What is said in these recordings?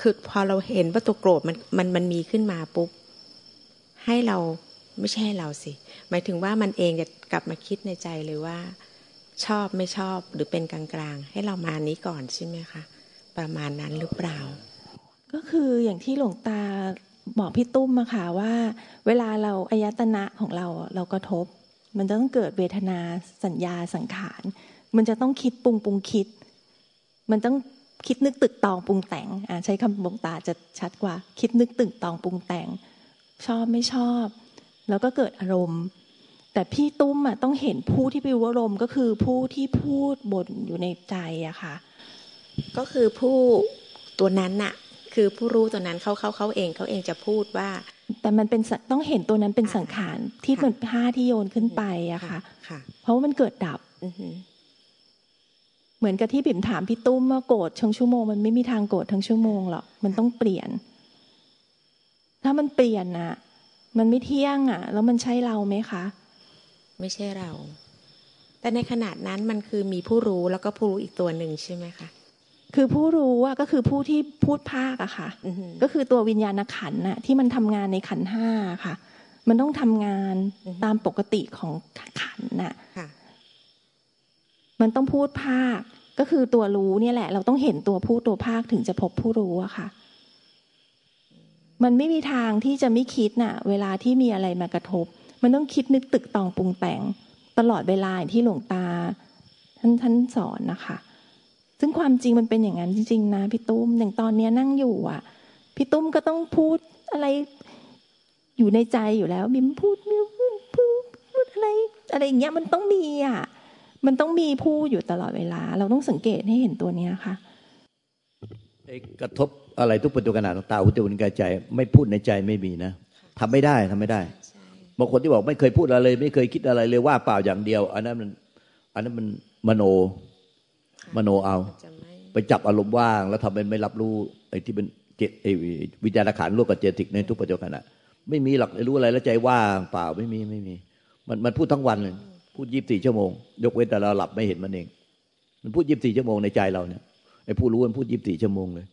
คือพอเราเห็นว่าตัวโกรธมันมันมันมีขึ้นมาปุ๊บ ให้เราไม่ใช่เราสิ หมายถึงว่ามันเองจะกลับมาคิดในใจเลยว่า ชอบไม่ชอบหรือเป็นกลางๆ ให้เรามานี้ก่อนใช่ไหมคะประมาณนั้นหรือเปล่า ก็คืออย่างที่หลวงตาบอกพี่ตุ้มมาค่ะว่า เวลาเราอายตนะของเราเรากระทบ มันจะต้องเกิดเวทนาสัญญาสังขาร มันจะต้องคิดปรุงปรุงคิด มันต้อง คิดนึกตึกตองปรุงแต่งอ่าใช้คำหลวงตาจะชัดกว่า คิดนึกตึกตองปรุงแต่ง ชอบไม่ชอบ แล้วก็เกิดอารมณ์ แต่พี่ตุ้มอะต้องเห็นผู้ที่ไปรู้อารมณ์ก็คือผู้ที่พูดบ่นอยู่ในใจอะค่ะ ก็คือผู้ตัวนั้นน่ะ คือผู้รู้ตัวนั้นเขาเขาเขาเองเขาเองจะพูดว่า แต่มันเป็นต้องเห็นตัวนั้นเป็นสังขารที่เป็นผ้าที่โยนขึ้นไปอะค่ะค่ะ เพราะว่ามันเกิดดับอือหือ เหมือนกับที่บิ่มถามพี่ตุ้มว่าโกรธทั้งชั่วโมงมันไม่มีทางโกรธทั้งชั่วโมงหรอกมันต้องเปลี่ยน ถ้ามันเปลี่ยนน่ะมันไม่เที่ยงอะแล้วมันใช่เราไหมคะ ไม่ใช่เรา แต่ในขนาดนั้นมันคือมีผู้รู้แล้วก็ผู้รู้อีกตัวหนึ่งใช่ไหมคะคือผู้รู้อะก็คือผู้ที่พูดภาคอะค่ะอือหือก็คือตัววิญญาณขันธ์น่ะ ที่มันทำงานในขันธ์ห้าค่ะ มันต้องทำงานอือฮึตามปกติของขันธ์น่ะค่ะ มันต้องพูดภาค ก็คือตัวรู้เนี่ยแหละ เราต้องเห็นตัวพูดตัวภาคถึงจะพบผู้รู้อะค่ะ มันไม่มีทางที่จะไม่คิดน่ะ เวลาที่มีอะไรมากระทบ มันต้องคิดนึกตึกตองปรุงแต่ง ตลอดเวลาที่หลวงตา ท่านท่านสอนนะคะ ซึ่งความจริงมันเป็นอย่างนั้นจริง ๆ นะพี่ตุ้มอย่างตอนเนี้ยนั่งอยู่อะ พี่ตุ้มก็ต้องพูดอะไรอยู่ในใจอยู่แล้ว บิมพูดพูดพูดพูดอะไร อะไรอย่างเงี้ยมันต้องมีอะ มันต้องมีพูดอยู่ตลอดเวลา เราต้องสังเกตให้เห็นตัวเนี้ยค่ะไอ้กระทบอะไรทุกปัจจุบันตาหูจมูกกายใจ ไม่พูดในใจไม่มีนะทำไม่ได้ทำไม่ได้บางคนที่บอกไม่เคยพูดอะไรเลย ไม่เคยคิดอะไรเลยว่าเปล่าอย่างเดียว อันนั้นมันอันนั้นมันมโนมโนเอา ไปจับอารมณ์ว่าง แล้วทำเป็นไม่รับรู้ไอ้ที่เป็นเจตไอ้วิญญาณขันร่วมกับเจติกในทุกปัจจุบันอะไม่มีหรอกรู้อะไรแล้วใจว่างเปล่าไม่มีไม่มี มันมันพูดทั้งวันเลย พูดยี่สิบสี่ชั่วโมง ยกเว้นแต่เราหลับไม่เห็นมันเอง มันพูดยี่สิบสี่ชั่วโมงในใจเราเนี่ยไอ้ผู้รู้มันพูดยี่สิบสี่ชั่วโมงเลย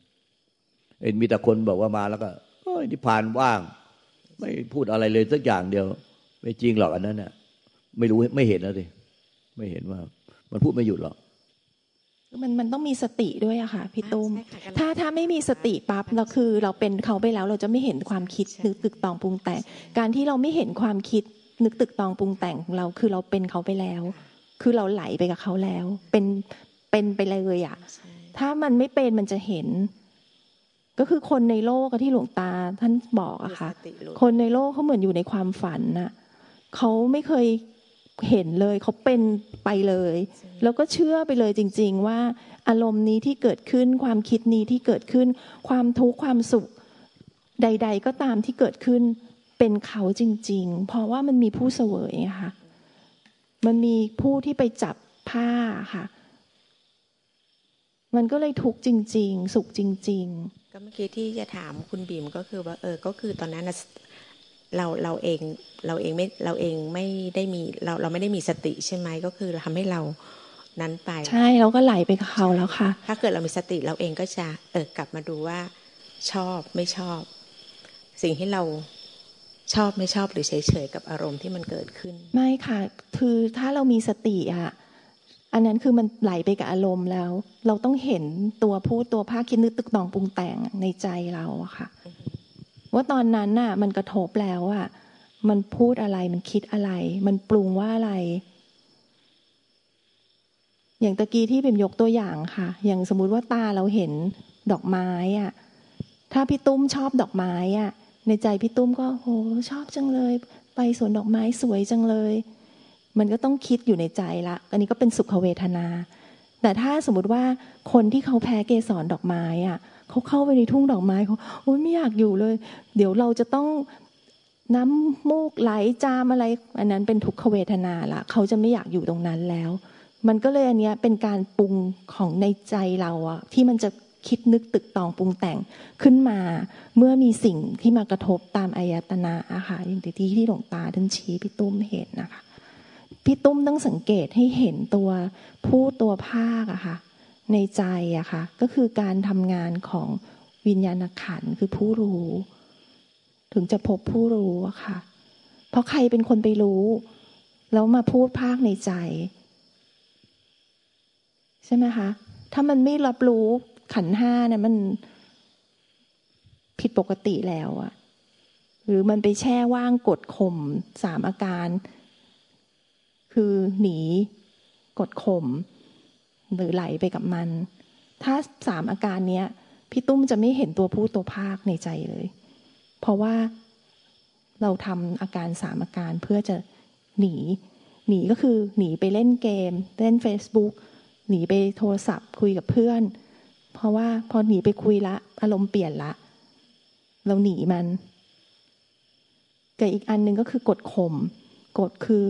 เอ็นมีแต่คนบอกว่ามาแล้วก็เอ้ยที่ผ่านว่าง ไม่พูดอะไรเลยสักอย่างเดียว ไม่จริงหรอกอันนั้นน่ะไม่รู้ไม่เห็นนะสิไม่เห็นว่า มันพูดไม่หยุดหรอกมันมันต้องมีสติด้วยอะค่ะพี่ตุ้มใช่ค่ะกำลังถ้าถ้าไม่มีสติปั๊บเราคือ เราเป็นเขาไปแล้วเราจะไม่เห็นความคิดใช่นึกตึกตองปรุงแต่งการที่เราไม่เห็นความคิด นึกตึกตองปรุงแต่งของเรา คือเราเป็นเขาไปแล้ว คือเราไหลไปกับเขาแล้ว เป็นเป็นไปเลยอะใช่ถ้ามันไม่เป็นมันจะเห็น ก็คือคนในโลกอะที่หลวงตาท่านบอกอะค่ะมีสติรู้คนในโลกเขาเหมือนอยู่ในความฝันน่ะเขาไม่เคยเห็นเลยเขาเป็นไปเลย แล้วก็เชื่อไปเลยจริง ๆ ว่าอารมณ์นี้ที่เกิดขึ้นความคิดนี้ที่เกิดขึ้น ความทุกข์ความสุขใด ๆ ก็ตามที่เกิดขึ้น เป็นเขาจริง ๆ เพราะว่ามันมีผู้เสวยไงค่ะ มันมีผู้ที่ไปจับผ้าค่ะ มันก็เลยทุกข์จริง ๆ สุขจริง ๆ ก็เมื่อกี้ที่จะถามคุณบีมก็คือว่า เออ ก็คือตอนนั้นน่ะเราเราเองเราเองไม่เราเองไม่ได้มีเราเราไม่ได้มีสติใช่ไหมก็คือทำให้เรานั้นไป ใช่เราก็ไหลไปกับเขาแล้วค่ะ ถ้าเกิดเรามีสติเราเองก็จะเออกลับมาดูว่าชอบไม่ชอบ สิ่งที่เรา ชอบไม่ชอบหรือเฉยๆกับอารมณ์ที่มันเกิดขึ้น ไม่ค่ะ คือถ้าเรามีสติอะอันนั้นคือมันไหลไปกับอารมณ์แล้ว เราต้องเห็นตัวพูดตัวภาคคิดนึกตึกตองปรุงแต่งในใจเราอะค่ะ ว่าตอนนั้นน่ะ มันกระทบแล้วอะมันพูดอะไรมันคิดอะไร มันปรุงว่าอะไร อย่างตะกี้ที่เป็นยกตัวอย่างค่ะ อย่างสมมุติว่าตาเราเห็นดอกไม้อะถ้าพี่ตุ้มชอบดอกไม้อะ ในใจพี่ตุ้มก็โหชอบจังเลย ไปสวนดอกไม้สวยจังเลย มันก็ต้องคิดอยู่ในใจละอันนี้ก็เป็นสุขเวทนา แต่ถ้าสมมติว่าคนที่เขาแพ้เกสรดอกไม้อะเขาเข้าไปในทุ่งดอกไม้เขาโอ้ยไม่อยากอยู่เลย เดี๋ยวเราจะต้องน้ำมูกไหลจามอะไร อันนั้นเป็นทุกขเวทนาละเขาจะไม่อยากอยู่ตรงนั้นแล้ว มันก็เลยอันเนี้ยเป็นการปรุงของในใจเราอะที่มันจะ คิดนึกตึกตองปรุงแต่งขึ้นมาเมื่อมีสิ่งที่มากระทบตามอายตนะอะค่ะอย่างที่ที่หลวงตาท่านชี้พี่ตุ้มเห็นนะคะพี่ตุ้มต้องสังเกตให้เห็นตัวผู้ตัวภาคอะค่ะในใจอะค่ะก็คือการทำงานของวิญญาณขันคือผู้รู้ ถึงจะพบผู้รู้อะค่ะ เพราะใครเป็นคนไปรู้ แล้วมาพูดภาคในใจ ใช่ไหมคะถ้ามันไม่รับรู้ ขันห้าเนี่ยมันผิดปกติแล้วอะหรือมันไปแช่ว่างกดข่มสามอาการ คือหนีกดข่มหรือไหลไปกับมัน ถ้าสามอาการเนี้ย พี่ตุ้มจะไม่เห็นตัวผู้ตัวภาคในใจเลย เพราะว่าเราทำอาการสามอาการเพื่อจะหนี หนีก็คือหนีไปเล่นเกม เล่น Facebook หนีไปโทรศัพท์คุยกับเพื่อน เพราะว่าพอหนีไปคุยละ อารมณ์เปลี่ยนละ เราหนีมันกับอีกอันหนึ่งก็คือกดข่มกดคือ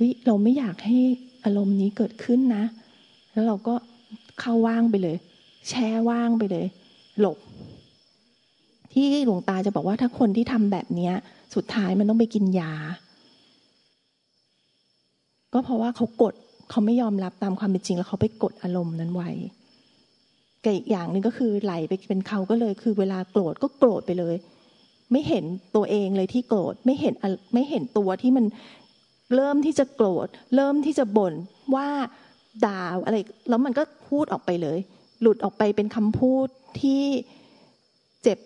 วิเราไม่อยากให้อารมณ์นี้เกิดขึ้นนะ แล้วเราก็เข้าว่างไปเลย แช่ว่างไปเลย หลบ ที่หลวงตาจะบอกว่าถ้าคนที่ทำแบบนี้สุดท้ายมันต้องไปกินยา ก็เพราะว่าเขากดเขาไม่ยอมรับตามความเป็นจริง แล้วเขาไปกดอารมณ์นั้นไว้ กับอีกอย่างหนึ่งก็คือไหลไปเป็นเขาก็เลย คือเวลาโกรธก็โกรธไปเลย ไม่เห็นตัวเองเลยที่โกรธไม่เห็นไม่เห็นตัวที่มันเริ่มที่จะโกรธ เริ่มที่จะบ่นว่าด่าอะไร แล้วมันก็พูดออกไปเลย หลุดออกไปเป็นคำพูดที่เจ็บ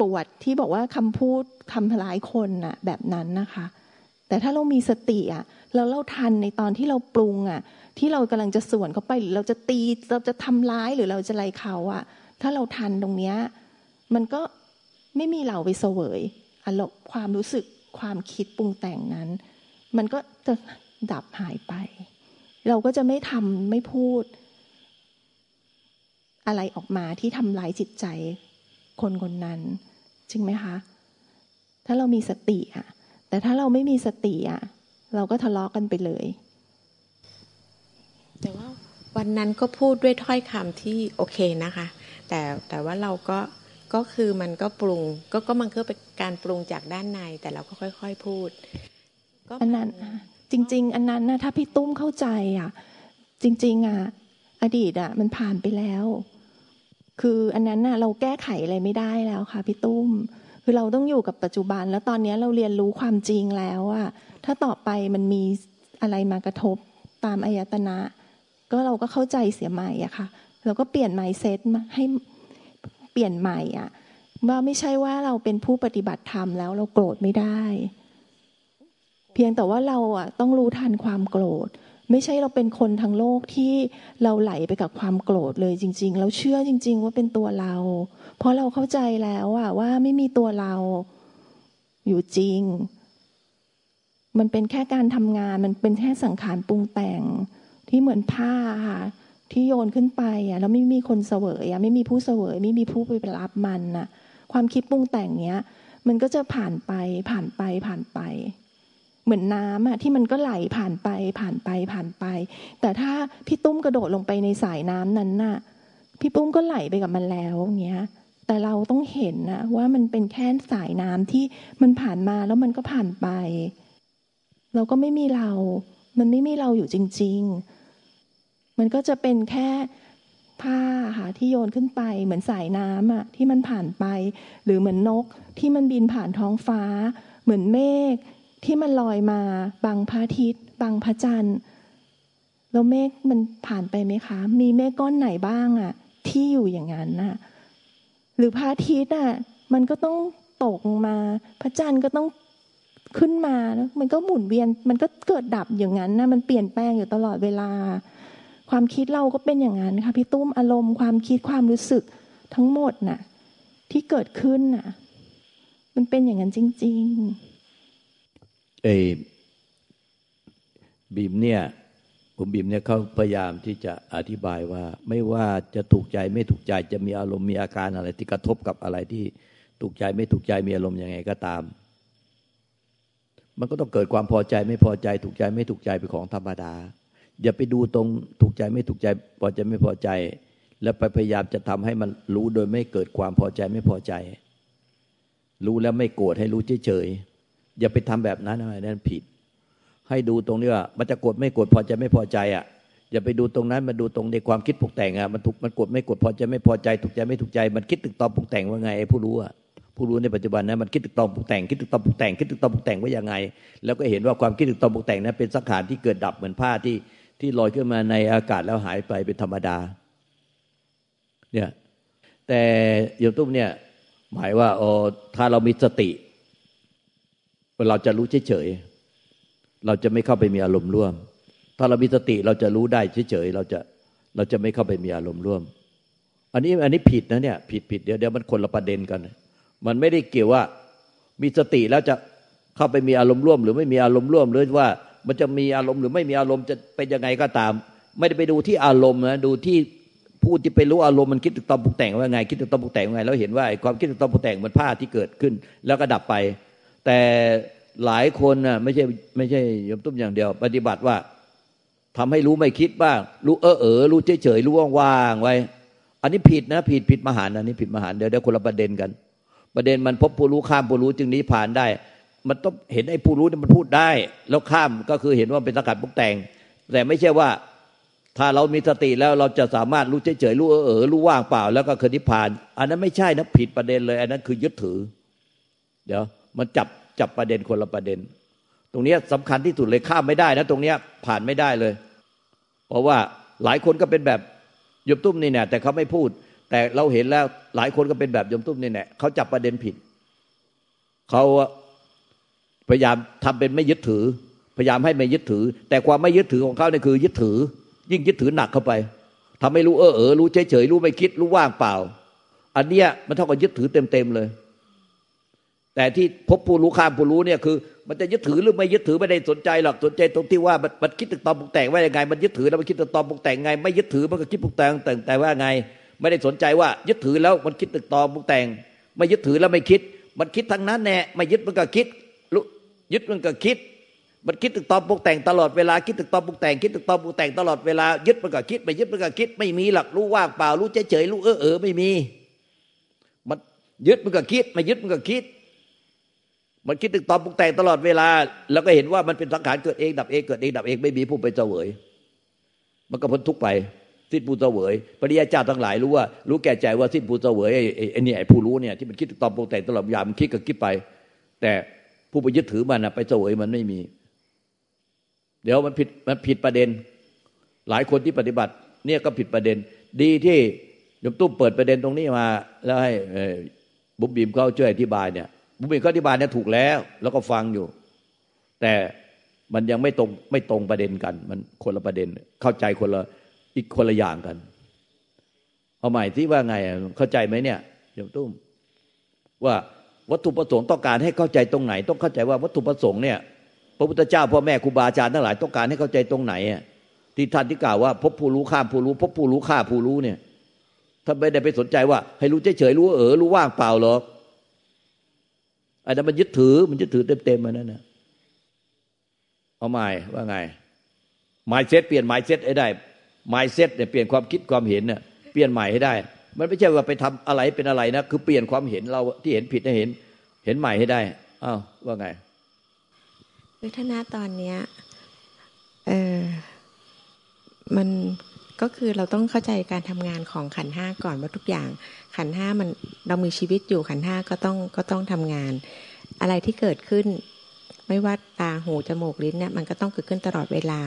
ปวดที่บอกว่าคำพูดทำร้ายคนน่ะ แบบนั้นนะคะ แต่ถ้าเรามีสติอะแล้วเราทันในตอนที่เราปรุงอะ ที่เรากำลังจะสวนเขาไปหรือเราจะตีเราจะทำร้ายหรือเราจะอะไรเขาอะถ้าเราทันตรงเนี้ยมันก็ไม่มีเราไปเสวยอารมณ์ความรู้สึกความคิดปรุงแต่งนั้น มันก็จะดับหายไป เราก็จะไม่ทำไม่พูด อะไรออกมาที่ทำลายจิตใจคนคนนั้นจริงไหมคะ ถ้าเรามีสติอะแต่ถ้าเราไม่มีสติอะเราก็ทะเลาะกันไปเลย ว่าวันนั้นก็พูดด้วยถ้อยคำที่โอเคนะคะ แต่แต่ว่าเราก็ก็คือมันก็ปรุง ก็ก็มันก็เป็นการปรุงจากด้านใน แต่เราก็ค่อย ๆพูดอันนั้นจริง ๆ อันนั้นนะถ้าพี่ตุ้มเข้าใจอะ จริง ๆ อะ อดีตอะ มันผ่านไปแล้ว คืออันนั้นน่ะ เราแก้ไขอะไรไม่ได้แล้วค่ะพี่ตุ้ม คือเราต้องอยู่กับปัจจุบัน แล้วตอนนี้เราเรียนรู้ความจริงแล้วอะถ้าต่อไปมันมีอะไรมากระทบตามอายตนะ ก็เราก็เข้าใจเสียใหม่อะค่ะ เราก็เปลี่ยนไมเซ็ตมาให้เปลี่ยนใหม่อะว่าไม่ใช่ว่าเราเป็นผู้ปฏิบัติธรรมแล้วเราโกรธไม่ได้ เพียงแต่ว่าเราอะต้องรู้ทันความโกรธ ไม่ใช่เราเป็นคนทั้งโลกที่เราไหลไปกับความโกรธเลยจริง ๆ เราเชื่อจริง ๆ ว่าเป็นตัวเรา เพราะเราเข้าใจแล้วอะว่าไม่มีตัวเราอยู่จริง มันเป็นแค่การทำงาน มันเป็นแค่สังขารปรุงแต่ง ที่เหมือนผ้าค่ะที่โยนขึ้นไปอะแล้วไม่มีคนเสวยอะไม่มีผู้เสวย ไม่มีผู้ไปรับมันน่ะ ความคิดปรุงแต่งเนี้ย มันก็จะผ่านไปผ่านไปผ่านไป เหมือนน้ำอะที่มันก็ไหลผ่านไปผ่านไปผ่านไป แต่ถ้าพี่ตุ้มกระโดดลงไปในสายน้ำนั้นน่ะ พี่ปุ้มก็ไหลไปกับมันแล้วเงี้ย แต่เราต้องเห็นนะว่ามันเป็นแค่สายน้ำที่มันผ่านมาแล้วมันก็ผ่านไป เราก็ไม่มีเรา มันไม่มีเราอยู่จริง ๆ มันก็จะเป็นแค่ผ้าค่ะที่โยนขึ้นไป เหมือนสายน้ำอะที่มันผ่านไป หรือเหมือนนกที่มันบินผ่านท้องฟ้า เหมือนเมฆที่มันลอยมาบังพระอาทิตย์บังพระจันทร์แล้วเมฆมันผ่านไปไหมคะ มีเมฆก้อนไหนบ้างอะที่อยู่อย่างนั้นน่ะหรือพระอาทิตย์อะมันก็ต้องตกมา พระจันทร์ก็ต้องขึ้นมาแล้วมันก็หมุนเวียน มันก็เกิดดับอย่างนั้นนะมันเปลี่ยนแปลงอยู่ตลอดเวลา ความคิดเราก็เป็นอย่างนั้นค่ะพี่ตุ้มอารมณ์ความคิดความรู้สึกทั้งหมดน่ะ ที่เกิดขึ้นน่ะ มันเป็นอย่างนั้นจริง ๆ เอบีมเนี่ย ผมบีมเนี่ยเขาพยายามที่จะอธิบายว่า ไม่ว่าจะถูกใจไม่ถูกใจจะมีอารมณ์มีอาการอะไรที่กระทบกับอะไรที่ถูกใจไม่ถูกใจมีอารมณ์ยังไงก็ตาม มันก็ต้องเกิดความพอใจไม่พอใจ ถูกใจไม่ถูกใจเป็นของธรรมดา อย่าไปดูตรงถูกใจไม่ถูกใจพอใจไม่พอใจ แล้วไปพยายามจะทำให้มันรู้โดยไม่เกิดความพอใจไม่พอใจ รู้แล้วไม่โกรธให้รู้เฉยๆอย่าไปทำแบบนั้นอะไรนั่นผิด ให้ดูตรงนี้ว่ามันจะโกรธไม่โกรธพอใจไม่พอใจอะอย่าไปดูตรงนั้นมาดูตรงในความคิดปรุงแต่งอะมันถูกมันโกดไม่โกดพอใจไม่พอใจถูกใจไม่ถูกใจ มันคิดตึกตองปรุงแต่งว่าไงไอ้ผู้รู้อะผู้รู้ในปัจจุบันนะมันคิดตึกตองปรุงแต่งคิดตึกตองปรุงแต่งคิดตึกตองปรุงแต่งว่ายังไง แล้วก็เห็นว่าความคิดตึกตองปรุงแต่งนั้นเป็นสังขารที่เกิดดับเหมือนผ้าที่ ที่ลอยขึ้นมาในอากาศแล้วหายไปเป็นธรรมดา เนี่ยแต่โยมตุ้มเนี่ยหมายว่าโอ้ถ้าเรามีสติเราจะรู้เฉยๆเราจะไม่เข้าไปมีอารมณ์ร่วม ถ้าเรามีสติเราจะรู้ได้เฉยๆเราจะเราจะไม่เข้าไปมีอารมณ์ร่วม อันนี้อันนี้ผิดนะเนี่ยผิดผิดเดี๋ยวเดี๋ยวมันคนละประเด็นกัน มันไม่ได้เกี่ยวว่ามีสติแล้วจะเข้าไปมีอารมณ์ร่วม หรือไม่มีอารมณ์ร่วมหรือว่า มันจะมีอารมณ์หรือไม่มีอารมณ์จะเป็นยังไงก็ตาม ไม่ได้ไปดูที่อารมณ์นะดูที่ผู้ที่ไปรู้อารมณ์มันคิดตึกตอมปรุงแต่งว่าไง คิดตึกตอมปรุงแต่งว่าไง แล้วเห็นว่าความคิดตึกตอมปรุงแต่งมันผ้าที่เกิดขึ้น แล้วก็ดับไป แต่หลายคนน่ะไม่ใช่ไม่ใช่ยมตุ้มอย่างเดียว ปฏิบัติว่าทำให้รู้ไม่คิดบ้างรู้เออเออรู้เฉยเฉยรู้ว่างๆไว้ อันนี้ผิดนะผิดผิดมหานอันนี้ผิดมหานเดี๋ยวเดี๋ยวคนละประเด็นกัน ประเด็นมันพบผู้รู้ข้ามผู้รู้จึงนี้ผ่านได้ มันต้องเห็นไอ้ผู้รู้เนี่ยมันพูดได้ แล้วข้ามก็คือเห็นว่าเป็นสังกัดปรุงแต่ง แต่ไม่ใช่ว่า ถ้าเรามีสติแล้วเราจะสามารถรู้เฉยๆรู้เออเออรู้ว่างเปล่า แล้วก็คือนิพพาน อันนั้นไม่ใช่นะผิดประเด็นเลย อันนั้นคือยึดถือ เดี๋ยว มันจับจับประเด็นคนละประเด็น ตรงนี้สำคัญที่สุดเลยข้ามไม่ได้นะตรงนี้ผ่านไม่ได้เลย เพราะว่าหลายคนก็เป็นแบบยมตุ้มนี่แน่แต่เขาไม่พูด แต่เราเห็นแล้วหลายคนก็เป็นแบบยมตุ้มนี่แน่เขาจับประเด็นผิดเขา พยายามทำเป็นไม่ยึดถือ พยายามให้ไม่ยึดถือ แต่ความไม่ยึดถือของเขาเนี่ยคือ ยึดถือ ยิ่งยึดถือหนักเข้าไปทำให้รู้เออเออรู้เฉยเฉยรู้ไม่คิดรู้ว่างเปล่า อันเนี้ยมันเท่ากับยึดถือเต็มเต็มเลย แต่ที่พบผู้รู้ข้ามผู้รู้เนี่ยคือ มันจะยึดถือหรือไม่ยึดถือไม่ได้สนใจหรอกสนใจตรงที่ว่ามันมันคิดตึกตอมปรุงแต่งว่ายังไง มันยึดถือแล้วมันคิดตึกตอมปรุงแต่งไง ไม่ยึดถือมันก็คิดปรุงแต่งแต่แต่ว่าไง ไม่ได้สนใจว่ายึดถือแล้วมันคิดตึกตอมปรุงแต่ง ไม่ยึดถือแล้วไม่คิด มันคิดทั้งนั้นแน่ไม่ยึดมันก็คิด ยึดมันก็คิด มันคิดตึกตอมปรุงแต่งตลอดเวลาคิดตึกตอมปรุงแต่งคิดตึกตอมปรุงแต่งตลอดเวลายึดมันก็คิดไม่ยึดมันก็คิดไม่มีหลักรู้ว่างเปล่ารู้เฉยเฉยรู้เออเออไม่มี มันยึดมันก็คิดไม่ยึดมันก็คิด มันคิดตึกตอมปรุงแต่งตลอดเวลา แล้วก็เห็นว่ามันเป็นสังขารเกิดเองดับเองเกิดเองดับเองไม่มีผู้ไปเสวยมันก็พ้นทุกไปสิ้นผู้เสวยปริยาเจ้าทั้งหลายรู้ว่า รู้แก่ใจว่าสิ้นผู้เสวยไอ้ไอ้นี่ไอ้ผู้รู้เนี่ยที่มันคิดตึกตอมปรุงแต่งตลอดเวลามันคิดก็คิดไป แต่ ผู้ไปยึดถือมันนะไปเสวยมันไม่มี เดี๋ยวมันผิดมันผิดประเด็น หลายคนที่ปฏิบัติ เนี่ยก็ผิดประเด็น ดีที่ยมตุ้มเปิดประเด็นตรงนี้มา แล้วให้บุ๋มบีมเขาช่วยอธิบายเนี่ยบุ๋มบีมเขาอธิบายเนี่ยถูกแล้ว แล้วก็ฟังอยู่ แต่มันยังไม่ตรงไม่ตรงประเด็นกัน มันคนละประเด็น เข้าใจคนละอีกคนละอย่างกัน เอาใหม่ที่ว่าไงเข้าใจไหมเนี่ยยมตุ้มว่า วัตถุประสงค์ต้องการให้เข้าใจตรงไหน ต้องเข้าใจว่าวัตถุประสงค์เนี่ยพระพุทธเจ้าพ่อแม่ครูบาอาจารย์ทั้งหลายต้องการให้เข้าใจตรงไหนที่ท่านที่กล่าวว่าพบผู้รู้ข้ามผู้รู้ พบผู้รู้ข้าผู้รู้เนี่ยท่าไม่ได้ไปสนใจว่า ให้รู้เฉยๆรู้เออรู้ว่างเปล่าหรอกอันนั้นมันยึดถือมันยึดถือเต็มๆมันนั่นนะเอาใหม่ว่าไงหมายเซตเปลี่ยนหมายเซตให้ได้หมายเซตเนี่ยเปลี่ยนความคิดความเห็นเนี่ยเปลี่ยนใหม่ให้ได้ มันไม่ใช่ว่าไปทำอะไรเป็นอะไรนะคือเปลี่ยนความเห็นเราที่เห็นผิดให้เห็น เห็นใหม่ให้ได้อ้าวว่าไงคือถ้าตอนเนี้ยเออมันก็คือเราต้องเข้าใจการทำงานของขันห้าก่อนว่าทุกอย่าง ขันห้ามันเรามีชีวิตอยู่ขันห้าก็ต้องก็ต้องทำงาน อะไรที่เกิดขึ้น ไม่ว่าตาหูจมูกลิ้นเนี่ยมันก็ต้องเกิดขึ้นตลอดเวลา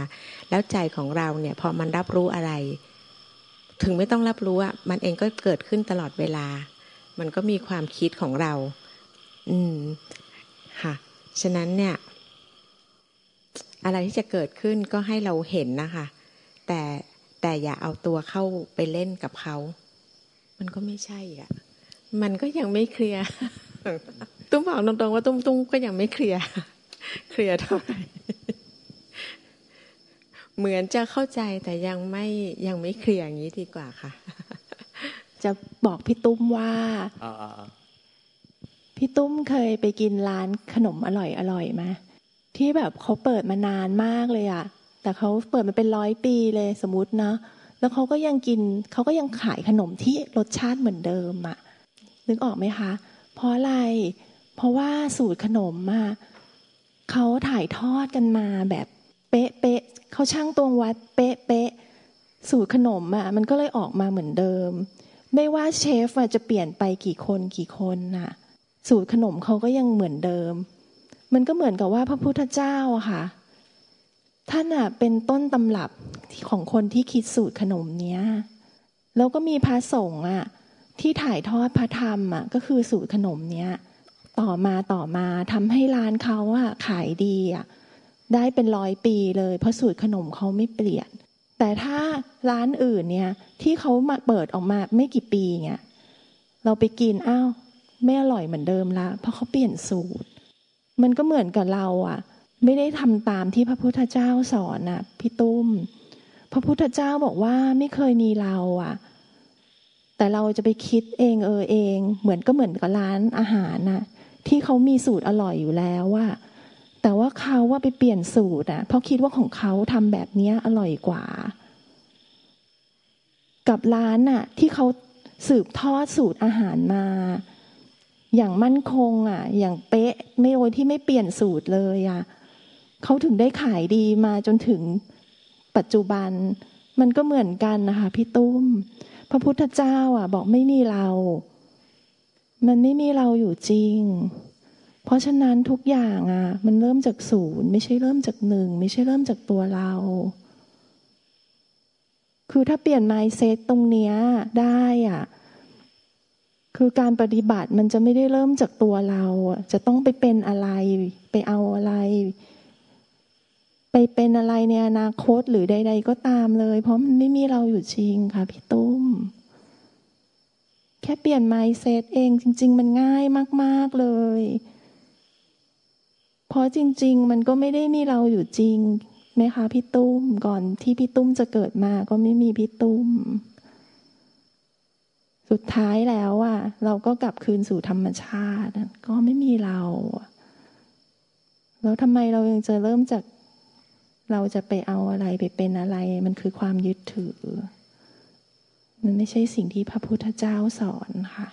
แล้วใจของเราเนี่ยพอมันรับรู้อะไร ถึงไม่ต้องรับรู้อะมันเองก็เกิดขึ้นตลอดเวลา มันก็มีความคิดของเรา อืม ค่ะ ฉะนั้นเนี่ย อะไรที่จะเกิดขึ้นก็ให้เราเห็นนะคะ แต่แต่อย่าเอาตัวเข้าไปเล่นกับเขา มันก็ไม่ใช่อะ มันก็ยังไม่เคลียร์ตุ้มบอกตรงๆว่าตุ้มตุ้มก็ยังไม่เคลียร์ เคลียร์เท่าไหร่ เหมือนจะเข้าใจแต่ยังไม่ยังไม่เคลียร์อย่างนี้ดีกว่าค่ะ จะบอกพี่ตุ้มว่าพี่ตุ้มเคยไปกินร้านขนมอร่อยอร่อยไหมที่แบบเขาเปิดมานานมากเลยอะแต่เขาเปิดมาเป็นร้อยปีเลยสมมตินะแล้วเขาก็ยังกินเขาก็ยังขายขนมที่รสชาติเหมือนเดิมอะนึกออกไหมคะ เพราะอะไร เพราะว่าสูตรขนมอะเขาถ่ายทอดกันมาแบบ เป๊ะเป๊ะเขาช่างตวงวัดเป๊ะเป๊ะสูตรขนมอะมันก็เลยออกมาเหมือนเดิม ไม่ว่าเชฟจะเปลี่ยนไปกี่คนกี่คนน่ะ สูตรขนมเขาก็ยังเหมือนเดิม มันก็เหมือนกับว่าพระพุทธเจ้าอะค่ะ ท่านอะเป็นต้นตำรับของคนที่คิดสูตรขนมเนี้ย แล้วก็มีพระสงฆ์อะที่ถ่ายทอดพระธรรมอะก็คือสูตรขนมเนี้ย ต่อมาต่อมาทำให้ร้านเขาอะขายดีอะ ได้เป็นร้อยปีเลย เพราะสูตรขนมเขาไม่เปลี่ยน แต่ถ้าร้านอื่นเนี่ย ที่เขามาเปิดออกมาไม่กี่ปีเนี่ยเราไปกินอ้าวไม่อร่อยเหมือนเดิมละ เพราะเขาเปลี่ยนสูตร มันก็เหมือนกับเราอะ ไม่ได้ทำตามที่พระพุทธเจ้าสอนน่ะพี่ตุ้ม พระพุทธเจ้าบอกว่าไม่เคยมีเราอะ แต่เราจะไปคิดเองเออเอง เหมือนก็เหมือนกับร้านอาหารน่ะ ที่เขามีสูตรอร่อยอยู่แล้วว่า แต่ว่าเขาว่าไปเปลี่ยนสูตรอะเพราะคิดว่าของเขาทำแบบนี้อร่อยกว่า กับร้านน่ะ ที่เขาสืบทอดสูตรอาหารมา อย่างมั่นคงอะ อย่างเป๊ะไม่โดยที่ไม่เปลี่ยนสูตรเลยอะเขาถึงได้ขายดีมาจนถึงปัจจุบัน มันก็เหมือนกันนะคะพี่ตุ้ม พระพุทธเจ้าอะ บอกไม่มีเรา มันไม่มีเราอยู่จริง เพราะฉะนั้นทุกอย่างอะ มันเริ่มจากศูนย์ไม่ใช่เริ่มจากหนึ่งไม่ใช่เริ่มจากตัวเรา คือถ้าเปลี่ยนไมเซตตรงเนี้ยได้อะคือการปฏิบัติมันจะไม่ได้เริ่มจากตัวเรา จะต้องไปเป็นอะไร ไปเอาอะไร ไปเป็นอะไรในอนาคตหรือใด ๆ ก็ตามเลย เพราะมันไม่มีเราอยู่จริงค่ะพี่ตุ้ม แค่เปลี่ยนไมเซตเองจริง ๆ มันง่ายมาก ๆเลย เพราะจริง ๆ มันก็ไม่ได้มีเราอยู่จริงไหมคะพี่ตุ้มก่อนที่พี่ตุ้มจะเกิดมาก็ไม่มีพี่ตุ้ม สุดท้ายแล้วอะ เราก็กลับคืนสู่ธรรมชาติ ก็ไม่มีเรา แล้วทำไมเรายังจะเริ่มจาก เราจะไปเอาอะไรไปเป็นอะไร มันคือความยึดถือ มันไม่ใช่สิ่งที่พระพุทธเจ้าสอนค่ะ